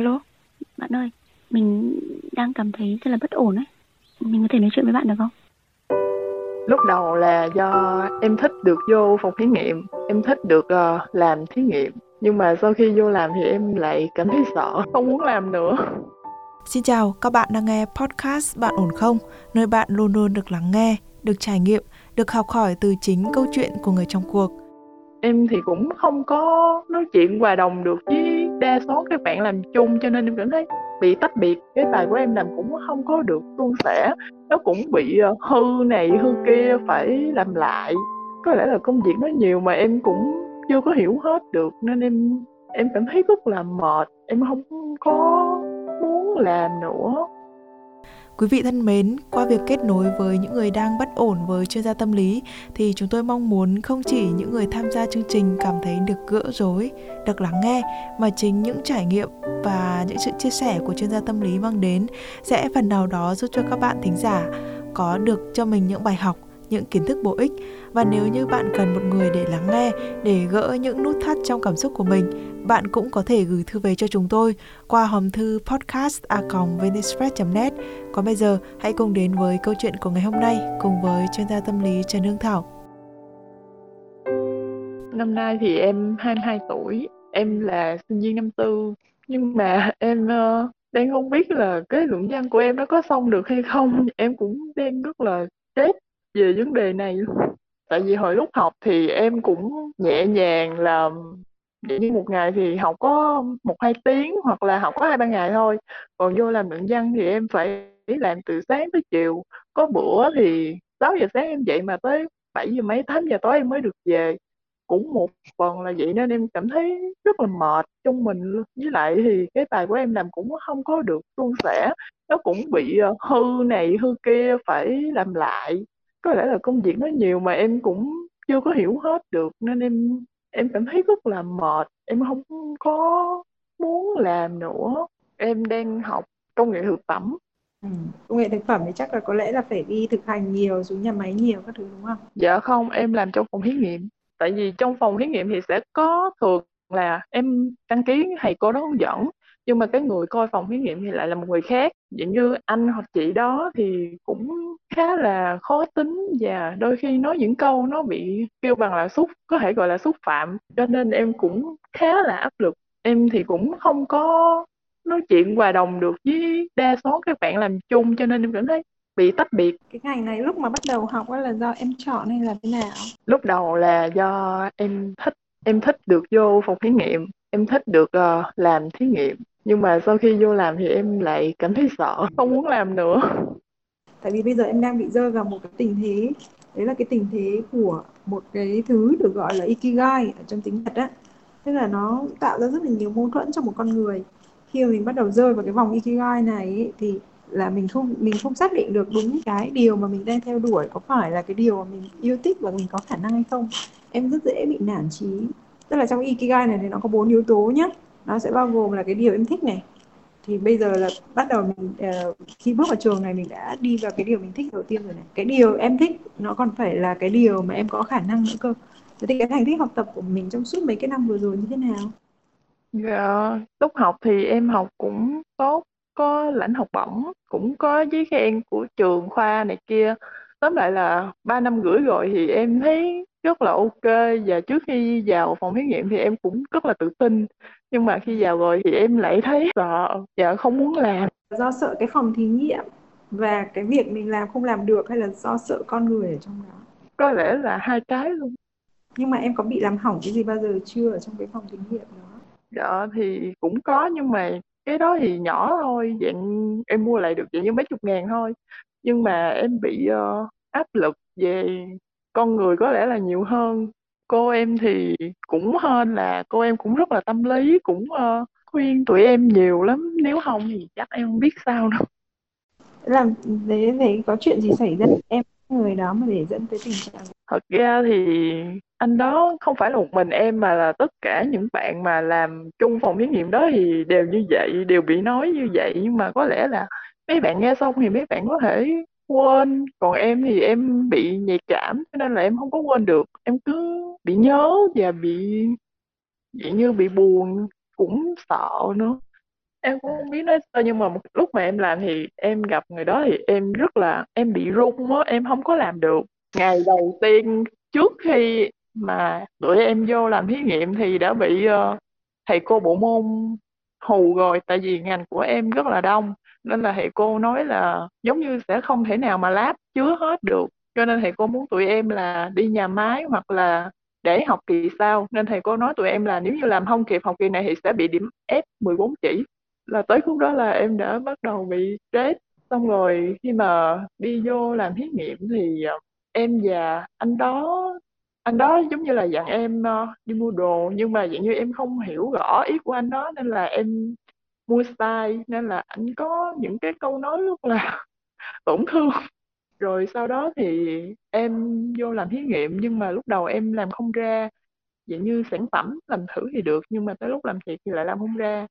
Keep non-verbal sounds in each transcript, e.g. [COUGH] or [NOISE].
Alo, bạn ơi, mình đang cảm thấy rất là bất ổn ấy. Mình có thể nói chuyện với bạn được không? Lúc đầu là do em thích được vô phòng thí nghiệm, em thích được ờ, làm thí nghiệm. Nhưng mà sau khi vô làm thì em lại cảm thấy sợ, không muốn làm nữa. Xin chào, các bạn đang nghe podcast Bạn ổn không? Nơi bạn luôn luôn được lắng nghe, được trải nghiệm, được học hỏi từ chính câu chuyện của người trong cuộc. Em thì cũng không có nói chuyện hòa đồng được với đa số các bạn làm chung cho nên em cảm thấy bị tách biệt, cái bài của em làm cũng không có được suôn sẻ. Nó cũng bị ờ, hư này, hư kia phải làm lại. Có lẽ là công việc nó nhiều mà em cũng chưa có hiểu hết được nên em em cảm thấy rất là mệt. Em không có muốn làm nữa. Quý vị thân mến, qua việc kết nối với những người đang bất ổn với chuyên gia tâm lý thì chúng tôi mong muốn không chỉ những người tham gia chương trình cảm thấy được gỡ rối, được lắng nghe mà chính những trải nghiệm và những sự chia sẻ của chuyên gia tâm lý mang đến sẽ phần nào đó giúp cho các bạn thính giả có được cho mình những bài học những kiến thức bổ ích. Và nếu như bạn cần một người để lắng nghe để gỡ những nút thắt trong cảm xúc của mình bạn cũng có thể gửi thư về cho chúng tôi qua hòm thư podcast net. Còn bây giờ hãy cùng đến với câu chuyện của ngày hôm nay cùng với chuyên gia tâm lý Trần Hương Thảo. Năm nay thì em 22 tuổi em là sinh viên năm tư. Nhưng mà em uh, đang không biết là cái luận văn của em nó có xong được hay không. Em cũng đang rất là stress về vấn đề này. Tại vì hồi lúc học thì em cũng nhẹ nhàng là vậy như một ngày thì học có một hai tiếng hoặc là học có hai ba ngày thôi. Còn vô làm luận văn thì em phải làm từ sáng tới chiều. Có bữa thì 6 giờ sáng em dậy mà tới 7 giờ mấy 8 giờ tối em mới được về. Cũng một phần là vậy nên em cảm thấy rất là mệt trong mình luôn. Với lại thì cái bài của em làm cũng không có được suôn sẻ. Nó cũng bị ờ, hư này, hư kia phải làm lại có lẽ là công việc nó nhiều mà em cũng chưa có hiểu hết được nên em em cảm thấy rất là mệt em không có muốn làm nữa em đang học công nghệ thực phẩm Ừ. Công nghệ thực phẩm thì chắc là có lẽ là phải đi thực hành nhiều, xuống nhà máy nhiều các thứ đúng không? Dạ không, em làm trong phòng thí nghiệm. Tại vì trong phòng thí nghiệm thì sẽ có thường là em đăng ký thầy cô đó hướng dẫn nhưng mà cái người coi phòng thí nghiệm thì lại là một người khác. Vậy như anh hoặc chị đó thì cũng khá là khó tính và đôi khi nói những câu nó bị kêu bằng là xúc có thể gọi là xúc phạm. Cho nên em cũng khá là áp lực. Em thì cũng không có nói chuyện hòa đồng được với đa số các bạn làm chung cho nên em cảm thấy bị tách biệt. Cái ngành này lúc mà bắt đầu học là do em chọn hay là thế nào? Lúc đầu là do em thích em thích được vô phòng thí nghiệm. Em thích được uh, làm thí nghiệm nhưng mà sau khi vô làm thì em lại cảm thấy sợ không muốn làm nữa. Tại vì bây giờ em đang bị rơi vào một cái tình thế đấy là cái tình thế của một cái thứ được gọi là ikigai ở trong tiếng Nhật á. Tức là nó tạo ra rất là nhiều mâu thuẫn trong một con người. Khi mà mình bắt đầu rơi vào cái vòng ikigai này ấy, thì là mình không mình không xác định được đúng cái điều mà mình đang theo đuổi có phải là cái điều mà mình yêu thích và mình có khả năng hay không. Em rất dễ bị nản trí tức là trong ikigai này thì nó có bốn yếu tố nhé nó sẽ bao gồm là cái điều em thích này. Thì bây giờ là bắt đầu mình uh, khi bước vào trường này mình đã đi vào cái điều mình thích đầu tiên rồi này. Cái điều em thích nó còn phải là cái điều mà em có khả năng nữa cơ. Thế thì cái thành tích học tập của mình trong suốt mấy cái năm vừa rồi như thế nào? Dạ lúc học thì em học cũng tốt có lãnh học bổng cũng có giấy khen của trường khoa này kia. Tóm lại là ba năm rưỡi rồi thì em thấy rất là ok. Và trước khi vào phòng thí nghiệm thì em cũng rất là tự tin nhưng mà khi vào rồi thì em lại thấy sợ và không muốn làm. Do sợ cái phòng thí nghiệm và cái việc mình làm không làm được hay là do sợ con người ở trong đó? Có lẽ là hai cái luôn. Nhưng mà em có bị làm hỏng cái gì bao giờ chưa ở trong cái phòng thí nghiệm đó? Dạ thì cũng có nhưng mà cái đó thì nhỏ thôi dạng em mua lại được dạng như mấy chục ngàn thôi. Nhưng mà em bị uh, áp lực về con người có lẽ là nhiều hơn cô em thì cũng hơn là cô em cũng rất là tâm lý cũng uh, khuyên tụi em nhiều lắm. Nếu không thì chắc em không biết sao đâu. Làm thế thế có chuyện gì xảy ra? Em người đó mà để dẫn tới tình trạng thật ra thì anh đó không phải là một mình em mà là tất cả những bạn mà làm chung phòng thí nghiệm đó thì đều như vậy đều bị nói như vậy. Nhưng mà có lẽ là mấy bạn nghe xong thì mấy bạn có thể quên. Còn em thì em bị nhạy cảm cho nên là em không có quên được. Em cứ bị nhớ và bị dĩ như bị buồn cũng sợ nữa. Em cũng không biết nói sao nhưng mà một lúc mà em làm thì em gặp người đó thì em rất là em bị run á em không có làm được. Ngày đầu tiên trước khi mà tụi em vô làm thí nghiệm thì đã bị uh, thầy cô bộ môn hù rồi tại vì ngành của em rất là đông nên là thầy cô nói là giống như sẽ không thể nào mà lab chứa hết được. Cho nên thầy cô muốn tụi em là đi nhà máy hoặc là để học kỳ sau. Nên thầy cô nói tụi em là nếu như làm không kịp học kỳ này thì sẽ bị điểm F 14 chỉ. Là tới khúc đó là em đã bắt đầu bị stress. Xong rồi khi mà đi vô làm thí nghiệm thì ờ, em và anh đó anh đó giống như là dặn em ờ, đi mua đồ. Nhưng mà dạng như em không hiểu rõ ý của anh đó, nên là em mua style nên là anh có những cái câu nói rất là [LAUGHS] tổn thương. Rồi sau đó thì em vô làm thí nghiệm nhưng mà lúc đầu em làm không ra. Dạng như sản phẩm làm thử thì được nhưng mà tới lúc làm thiệt thì lại làm không ra.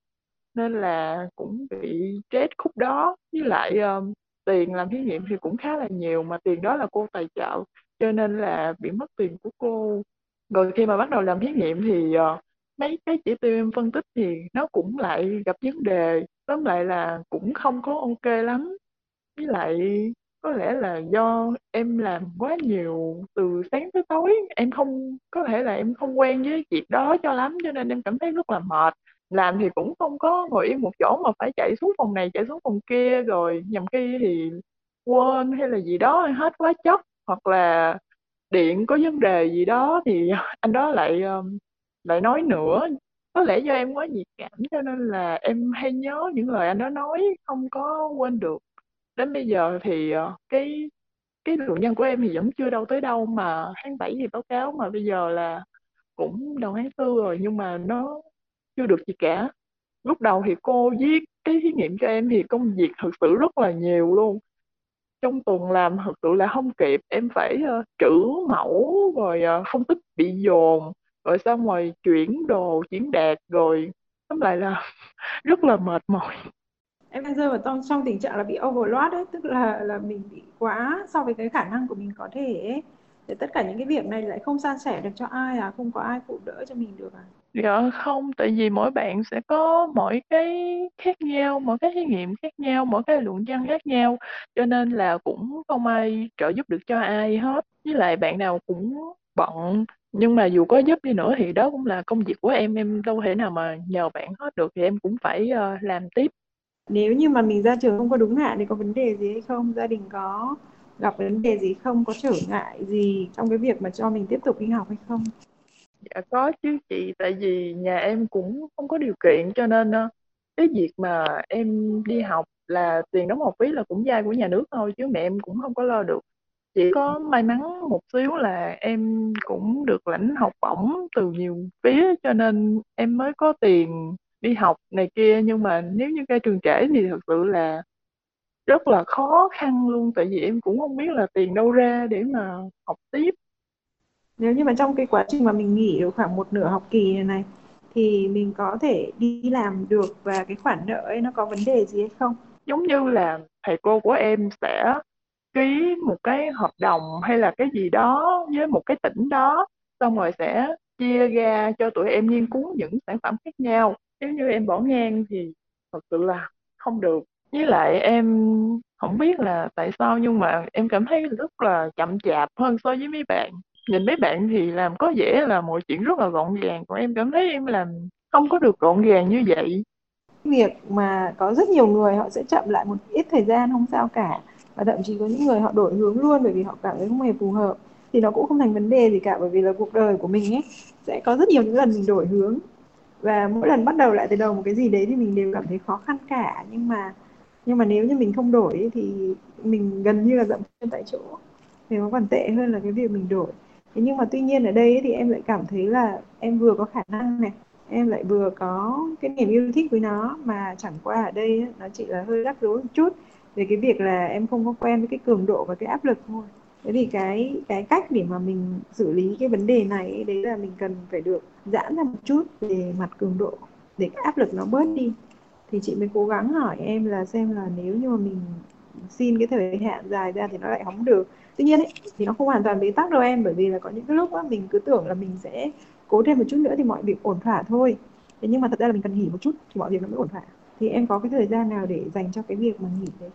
Nên là cũng bị stress khúc đó. Với lại um, tiền làm thí nghiệm thì cũng khá là nhiều mà tiền đó là cô tài trợ. Cho nên là bị mất tiền của cô. Rồi khi mà bắt đầu làm thí nghiệm thì uh, mấy cái chỉ tiêu em phân tích thì nó cũng lại gặp vấn đề, tóm lại là cũng không có ok lắm. Với lại có lẽ là do em làm quá nhiều từ sáng tới tối, em không, có thể là em không quen với việc đó cho lắm, cho nên em cảm thấy rất là mệt. Làm thì cũng không có ngồi yên một chỗ mà phải chạy xuống phòng này, chạy xuống phòng kia rồi nhầm khi thì quên hay là gì đó, hết quá chất hoặc là điện có vấn đề gì đó thì [LAUGHS] anh đó lại um, lại nói nữa có lẽ do em quá nhạy cảm cho nên là em hay nhớ những lời anh đó nói không có quên được. Đến bây giờ thì ờ, cái cái luận nhân của em thì vẫn chưa đâu tới đâu mà tháng 7 thì báo cáo mà bây giờ là cũng đầu tháng tư rồi nhưng mà nó chưa được gì cả. Lúc đầu thì cô viết cái thí nghiệm cho em thì công việc thực sự rất là nhiều luôn. Trong tuần làm thực sự là không kịp em phải uh, trữ mẫu rồi uh, phân tích bị dồn rồi xong rồi chuyển đồ chuyển đạt rồi tóm lại là [LAUGHS] rất là mệt mỏi em đang rơi vào trong trong tình trạng là bị overload đấy tức là là mình bị quá so với cái khả năng của mình có thể ấy. để tất cả những cái việc này lại không san sẻ được cho ai à không có ai phụ đỡ cho mình được à Dạ không, tại vì mỗi bạn sẽ có mỗi cái khác nhau, mỗi cái thí nghiệm khác nhau, mỗi cái luận văn khác nhau, cho nên là cũng không ai trợ giúp được cho ai hết. Với lại bạn nào cũng bận, nhưng mà dù có giúp đi nữa thì đó cũng là công việc của em, em đâu thể nào mà nhờ bạn hết được thì em cũng phải ờ, làm tiếp. nếu như mà mình ra trường không có đúng hạn thì có vấn đề gì hay không gia đình có gặp vấn đề gì không có trở ngại gì trong cái việc mà cho mình tiếp tục đi học hay không Dạ có chứ chị, tại vì nhà em cũng không có điều kiện cho nên ờ, cái việc mà em đi học là tiền đóng học phí là cũng vay của nhà nước thôi chứ mẹ em cũng không có lo được. Chỉ có may mắn một xíu là em cũng được lãnh học bổng từ nhiều phía cho nên em mới có tiền đi học này kia. Nhưng mà nếu như ra trường trễ thì thật sự là rất là khó khăn luôn. Tại vì em cũng không biết là tiền đâu ra để mà học tiếp. Nếu như mà trong cái quá trình mà mình nghỉ được khoảng một nửa học kỳ này này thì mình có thể đi làm được và cái khoản nợ ấy nó có vấn đề gì hay không? Giống như là thầy cô của em sẽ ký một cái hợp đồng hay là cái gì đó với một cái tỉnh đó, xong rồi sẽ chia ra cho tụi em nghiên cứu những sản phẩm khác nhau. Nếu như em bỏ ngang thì thật sự là không được. Với lại em không biết là tại sao nhưng mà em cảm thấy rất là chậm chạp hơn so với mấy bạn. Nhìn mấy bạn thì làm có vẻ là mọi chuyện rất là gọn gàng, còn em cảm thấy em làm không có được gọn gàng như vậy. Việc mà có rất nhiều người họ sẽ chậm lại một ít thời gian, không sao cả và thậm chí có những người họ đổi hướng luôn bởi vì họ cảm thấy không hề phù hợp. Thì nó cũng không thành vấn đề gì cả, bởi vì là cuộc đời của mình ấy, sẽ có rất nhiều những lần mình đổi hướng. Và mỗi lần bắt đầu lại từ đầu một cái gì đấy thì mình đều cảm thấy khó khăn cả. Nhưng mà nhưng mà nếu như mình không đổi thì mình gần như là dậm chân tại chỗ. Thì nó còn tệ hơn là cái việc mình đổi. Thế nhưng mà tuy nhiên ở đây thì em lại cảm thấy là em vừa có khả năng này, em lại vừa có cái niềm yêu thích với nó. Mà chẳng qua ở đây nó chỉ là hơi rắc rối một chút về cái việc là em không có quen với cái cường độ và cái áp lực thôi. Thế thì cái cái cách để mà mình xử lý cái vấn đề này đấy là mình cần phải được giãn ra một chút về mặt cường độ để cái áp lực nó bớt đi. Thì chị mới cố gắng hỏi em là xem là nếu như mà mình xin cái thời hạn dài ra thì nó lại không được. Tuy nhiên ấy, thì nó không hoàn toàn bế tắc đâu em bởi vì là có những cái lúc á, mình cứ tưởng là mình sẽ cố thêm một chút nữa thì mọi việc ổn thỏa thôi. Thế nhưng mà thật ra là mình cần nghỉ một chút thì mọi việc nó mới ổn thỏa thì em có cái thời gian nào để dành cho cái việc mà nghỉ đấy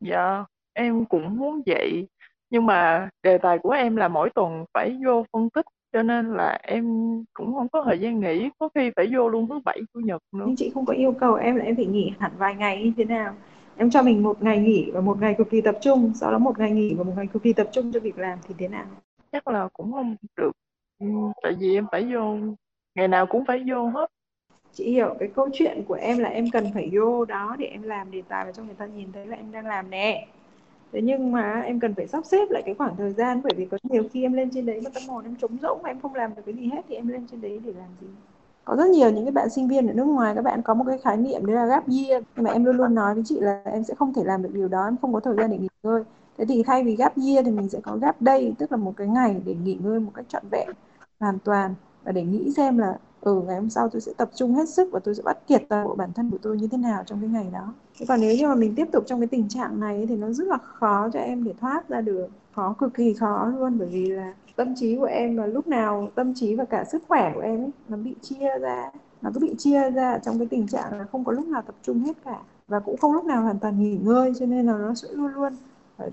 Dạ, em cũng muốn vậy. Nhưng mà đề tài của em là mỗi tuần phải vô phân tích cho nên là em cũng không có thời gian nghỉ, có khi phải vô luôn thứ bảy chủ nhật nữa. nhưng chị không có yêu cầu em là em phải nghỉ hẳn vài ngày như thế nào em cho mình một ngày nghỉ và một ngày cực kỳ tập trung sau đó một ngày nghỉ và một ngày cực kỳ tập trung cho việc làm thì thế nào Chắc là cũng không được. Ừ, Tại vì em phải vô ngày nào cũng phải vô hết chị hiểu cái câu chuyện của em là em cần phải vô đó để em làm đề tài và cho người ta nhìn thấy là em đang làm nè. Thế nhưng mà em cần phải sắp xếp lại cái khoảng thời gian, bởi vì có nhiều khi em lên trên đấy mà tâm hồn em trống rỗng em không làm được cái gì hết thì em lên trên đấy để làm gì? Có rất nhiều những cái bạn sinh viên ở nước ngoài, các bạn có một cái khái niệm đấy là gap year. Nhưng mà em luôn luôn nói với chị là em sẽ không thể làm được điều đó, em không có thời gian để nghỉ ngơi. Thế thì thay vì gap year thì mình sẽ có gap day, tức là một cái ngày để nghỉ ngơi một cách trọn vẹn, hoàn toàn. Và để nghĩ xem là ừ ngày hôm sau tôi sẽ tập trung hết sức và tôi sẽ bắt kiệt toàn bộ bản thân của tôi như thế nào trong cái ngày đó. Thế còn nếu như mà mình tiếp tục trong cái tình trạng này thì nó rất là khó cho em để thoát ra được. Khó cực kỳ khó luôn, bởi vì là tâm trí của em là lúc nào tâm trí và cả sức khỏe của em ấy, nó bị chia ra. Nó cứ bị chia ra trong cái tình trạng là không có lúc nào tập trung hết cả và cũng không lúc nào hoàn toàn nghỉ ngơi, cho nên là nó sẽ luôn luôn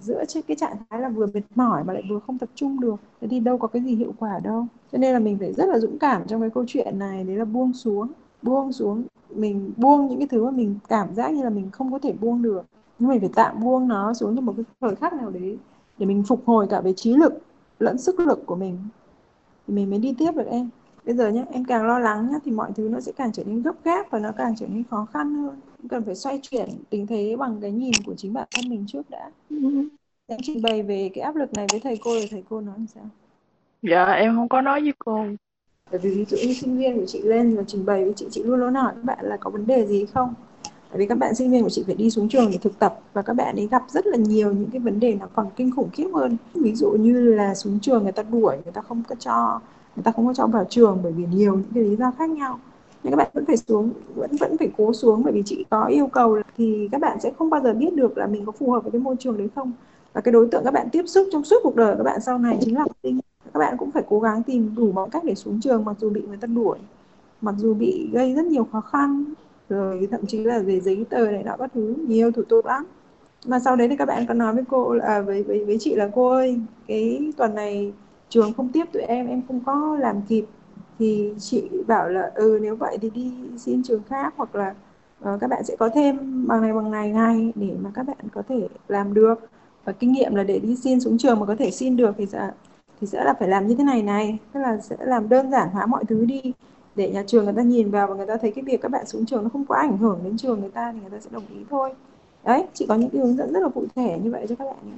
giữa trên cái trạng thái là vừa mệt mỏi mà lại vừa không tập trung được, thế thì đâu có cái gì hiệu quả đâu. Cho nên là mình phải rất là dũng cảm trong cái câu chuyện này, đấy là buông xuống buông xuống, mình buông những cái thứ mà mình cảm giác như là mình không có thể buông được. Nhưng mình phải tạm buông nó xuống trong một cái thời khắc nào đấy để mình phục hồi cả về trí lực lẫn sức lực của mình. Thì mình mới đi tiếp được em. Bây giờ nhé em càng lo lắng nhé thì mọi thứ nó sẽ càng trở nên gấp gáp và nó càng trở nên khó khăn hơn cần phải xoay chuyển tình thế bằng cái nhìn của chính bản thân mình trước đã. Em trình bày về cái áp lực này với thầy cô thì thầy cô nói làm sao? Dạ, em không có nói với cô. bởi vì ví dụ như sinh viên của chị lên và trình bày với chị chị luôn luôn hỏi các bạn là có vấn đề gì không? Bởi vì các bạn sinh viên của chị phải đi xuống trường để thực tập và các bạn ấy gặp rất là nhiều những cái vấn đề nó còn kinh khủng khiếp hơn. Ví dụ như là xuống trường người ta đuổi người ta không có cho người ta không có cho vào trường bởi vì nhiều những cái lý do khác nhau nhưng các bạn vẫn phải xuống, vẫn vẫn phải cố xuống, bởi vì chị có yêu cầu là thì các bạn sẽ không bao giờ biết được là mình có phù hợp với cái môi trường đấy không. Và cái đối tượng các bạn tiếp xúc trong suốt cuộc đời các bạn sau này chính là học sinh. Các bạn cũng phải cố gắng tìm đủ mọi cách để xuống trường, mặc dù bị người ta đuổi, mặc dù bị gây rất nhiều khó khăn, rồi thậm chí là về giấy tờ này nọ các thứ, nhiều thủ tục lắm. Mà sau đấy thì các bạn có nói với cô là, với với với chị là, cô ơi, cái tuần này trường không tiếp tụi em em không có làm kịp thì chị bảo là ừ nếu vậy thì đi xin trường khác hoặc là uh, các bạn sẽ có thêm bằng này bằng này ngay để mà các bạn có thể làm được. Và kinh nghiệm là để đi xin xuống trường mà có thể xin được thì sẽ thì sẽ là phải làm như thế này này tức là sẽ làm đơn giản hóa mọi thứ đi để nhà trường người ta nhìn vào và người ta thấy cái việc các bạn xuống trường nó không có ảnh hưởng đến trường người ta thì người ta sẽ đồng ý thôi. Đấy chị có những cái hướng dẫn rất là cụ thể như vậy cho các bạn nhé.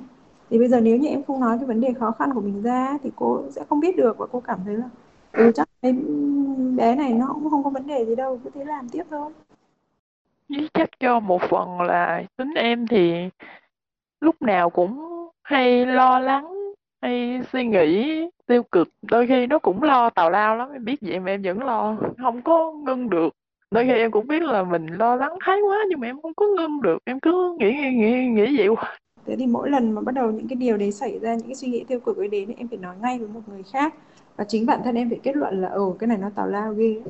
Thì bây giờ nếu như em không nói cái vấn đề khó khăn của mình ra thì cô sẽ không biết được và cô cảm thấy là ừ chắc cái bé này nó cũng không có vấn đề gì đâu cứ thế làm tiếp thôi chắc do một phần là tính em thì lúc nào cũng hay lo lắng, hay suy nghĩ tiêu cực. Đôi khi nó cũng lo tào lao lắm, em biết vậy mà em vẫn lo, không có ngưng được. Đôi khi em cũng biết là mình lo lắng thái quá nhưng mà em không có ngưng được, em cứ nghĩ nghĩ nghĩ, nghĩ vậy hoài. thế thì mỗi lần mà bắt đầu những cái điều đấy xảy ra những cái suy nghĩ tiêu cực ấy đến thì em phải nói ngay với một người khác và chính bản thân em phải kết luận là ồ cái này nó tào lao ghê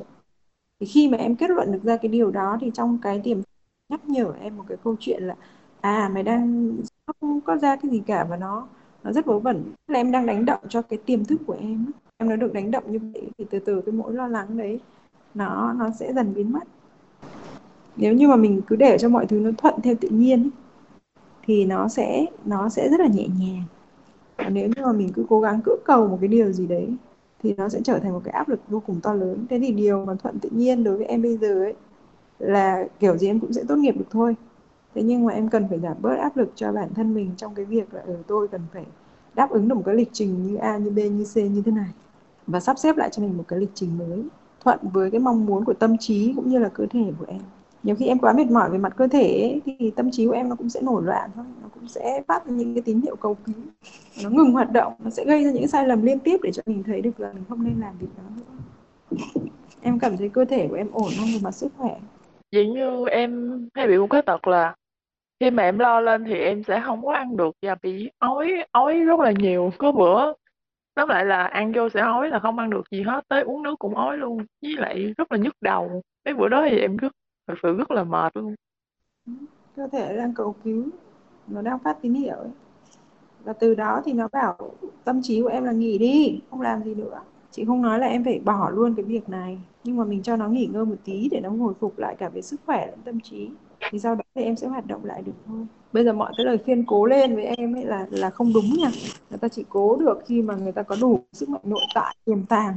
thì khi mà em kết luận được ra cái điều đó thì trong cái tiềm nhắc nhở em một cái câu chuyện là à mày đang không có ra cái gì cả và nó nó rất vớ vẩn. Là em đang đánh động cho cái tiềm thức của em em nó được đánh động như vậy thì từ từ cái mỗi lo lắng đấy, nó nó sẽ dần biến mất. Nếu như mà mình cứ để cho mọi thứ nó thuận theo tự nhiên thì nó sẽ nó sẽ rất là nhẹ nhàng. Còn nếu như mà mình cứ cố gắng cưỡng cầu một cái điều gì đấy thì nó sẽ trở thành một cái áp lực vô cùng to lớn. Thế thì điều mà thuận tự nhiên đối với em bây giờ ấy, là kiểu gì em cũng sẽ tốt nghiệp được thôi. Thế nhưng mà em cần phải giảm bớt áp lực cho bản thân mình trong cái việc là ở tôi cần phải đáp ứng được một cái lịch trình như A, như B, như C như thế này. Và sắp xếp lại cho mình một cái lịch trình mới, thuận với cái mong muốn của tâm trí cũng như là cơ thể của em nhiều khi em quá mệt mỏi về mặt cơ thể ấy, thì tâm trí của em nó cũng sẽ nổi loạn thôi nó cũng sẽ phát ra những cái tín hiệu cầu cứu nó ngừng hoạt động nó sẽ gây ra những sai lầm liên tiếp để cho mình thấy được là mình không nên làm việc đó nữa em cảm thấy cơ thể của em ổn không về mặt sức khỏe giống như em hay bị một cái tật là khi mà em lo lên thì em sẽ không có ăn được và bị ói ói rất là nhiều. Có bữa tóm lại là ăn vô sẽ ói là không ăn được gì hết, tới uống nước cũng ói luôn. Với lại rất là nhức đầu. Mấy bữa đó thì em rất thật sự rất là mệt luôn. Cơ thể đang cầu cứu, nó đang phát tín hiệu ấy. Và từ đó thì nó bảo, tâm trí của em là nghỉ đi, không làm gì nữa. Chị không nói là em phải bỏ luôn cái việc này, nhưng mà mình cho nó nghỉ ngơi một tí để nó hồi phục lại cả về sức khỏe lẫn tâm trí. Thì sau đó thì em sẽ hoạt động lại được thôi. Bây giờ mọi cái lời khuyên cố lên với em ấy là là không đúng nha. Người ta chỉ cố được khi mà người ta có đủ sức mạnh nội tại, tiềm tàng.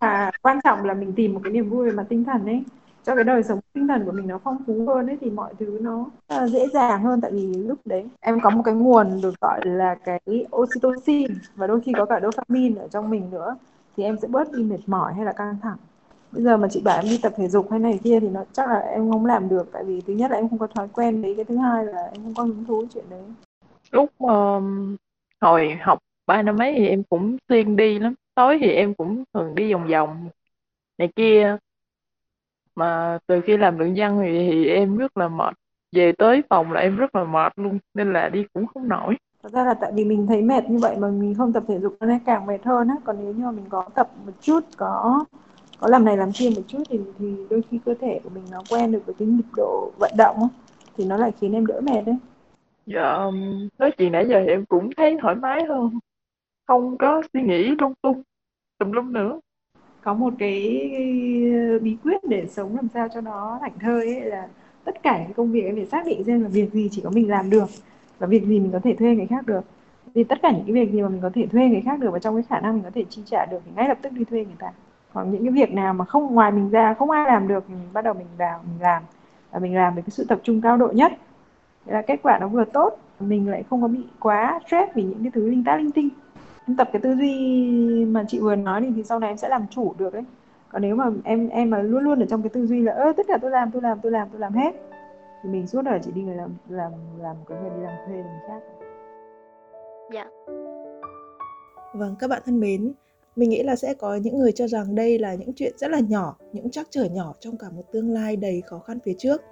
Và quan trọng là mình tìm một cái niềm vui về mặt tinh thần ấy cho cái đời sống tinh thần của mình nó phong phú hơn ấy thì mọi thứ nó dễ dàng hơn. Tại vì lúc đấy em có một cái nguồn được gọi là cái oxytocin và đôi khi có cả dopamine ở trong mình nữa thì em sẽ bớt đi mệt mỏi hay là căng thẳng. Bây giờ mà chị bảo em đi tập thể dục hay này kia thì nó chắc là em không làm được. Tại vì thứ nhất là em không có thói quen đấy cái thứ hai là em không có hứng thú chuyện đấy. Lúc um, hồi học ba năm mấy thì em cũng xuyên đi lắm. Tối thì em cũng thường đi vòng vòng này kia mà từ khi làm luận văn thì, thì em rất là mệt. Về tới phòng là em rất là mệt luôn nên là đi cũng không nổi. Thật ra là tại vì mình thấy mệt như vậy mà mình không tập thể dục nó càng mệt hơn á. Còn nếu như mà mình có tập một chút có có làm này làm kia một chút thì thì đôi khi cơ thể của mình nó quen được với cái nhịp độ vận động á, thì nó lại khiến em đỡ mệt đấy. Dạ nói chuyện nãy giờ thì em cũng thấy thoải mái hơn. Không có suy nghĩ lung tung tùm lum nữa có một cái bí quyết để sống làm sao cho nó thảnh thơi ấy, là tất cả cái công việc em phải xác định xem là việc gì chỉ có mình làm được và việc gì mình có thể thuê người khác được. Thì tất cả những cái việc gì mà mình có thể thuê người khác được và trong cái khả năng mình có thể chi trả được thì ngay lập tức đi thuê người ta. Còn những cái việc nào mà không, ngoài mình ra không ai làm được thì mình bắt đầu mình vào, mình làm và mình làm với cái sự tập trung cao độ nhất. Thế là kết quả nó vừa tốt, mình lại không có bị quá stress vì những cái thứ linh tác linh tinh em tập cái tư duy mà chị vừa nói thì, thì sau này em sẽ làm chủ được đấy. Còn nếu mà em em mà luôn luôn ở trong cái tư duy là ơ tất cả tôi làm tôi làm tôi làm tôi làm hết. Thì mình suốt đời chỉ đi người làm làm làm cái người đi làm thuê người khác. Dạ. Vâng các bạn thân mến mình nghĩ là sẽ có những người cho rằng đây là những chuyện rất là nhỏ những trắc trở nhỏ trong cả một tương lai đầy khó khăn phía trước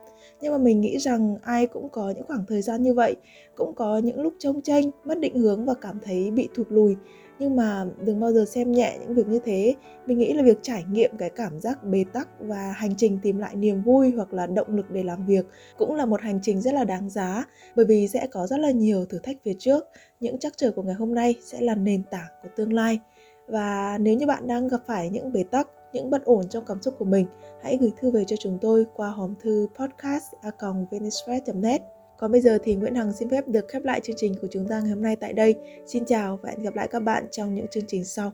nhưng mà mình nghĩ rằng ai cũng có những khoảng thời gian như vậy, cũng có những lúc trông tranh, mất định hướng và cảm thấy bị thụt lùi. Nhưng mà đừng bao giờ xem nhẹ những việc như thế. Mình nghĩ là việc trải nghiệm cái cảm giác bế tắc và hành trình tìm lại niềm vui hoặc là động lực để làm việc cũng là một hành trình rất là đáng giá, bởi vì sẽ có rất là nhiều thử thách phía trước. Những trắc trở của ngày hôm nay sẽ là nền tảng của tương lai. Và nếu như bạn đang gặp phải những bế tắc những bất ổn trong cảm xúc của mình, hãy gửi thư về cho chúng tôi qua hòm thư podcast.venestress.net. Còn bây giờ thì Nguyễn Hằng xin phép được khép lại chương trình của chúng ta ngày hôm nay tại đây. Xin chào và hẹn gặp lại các bạn trong những chương trình sau.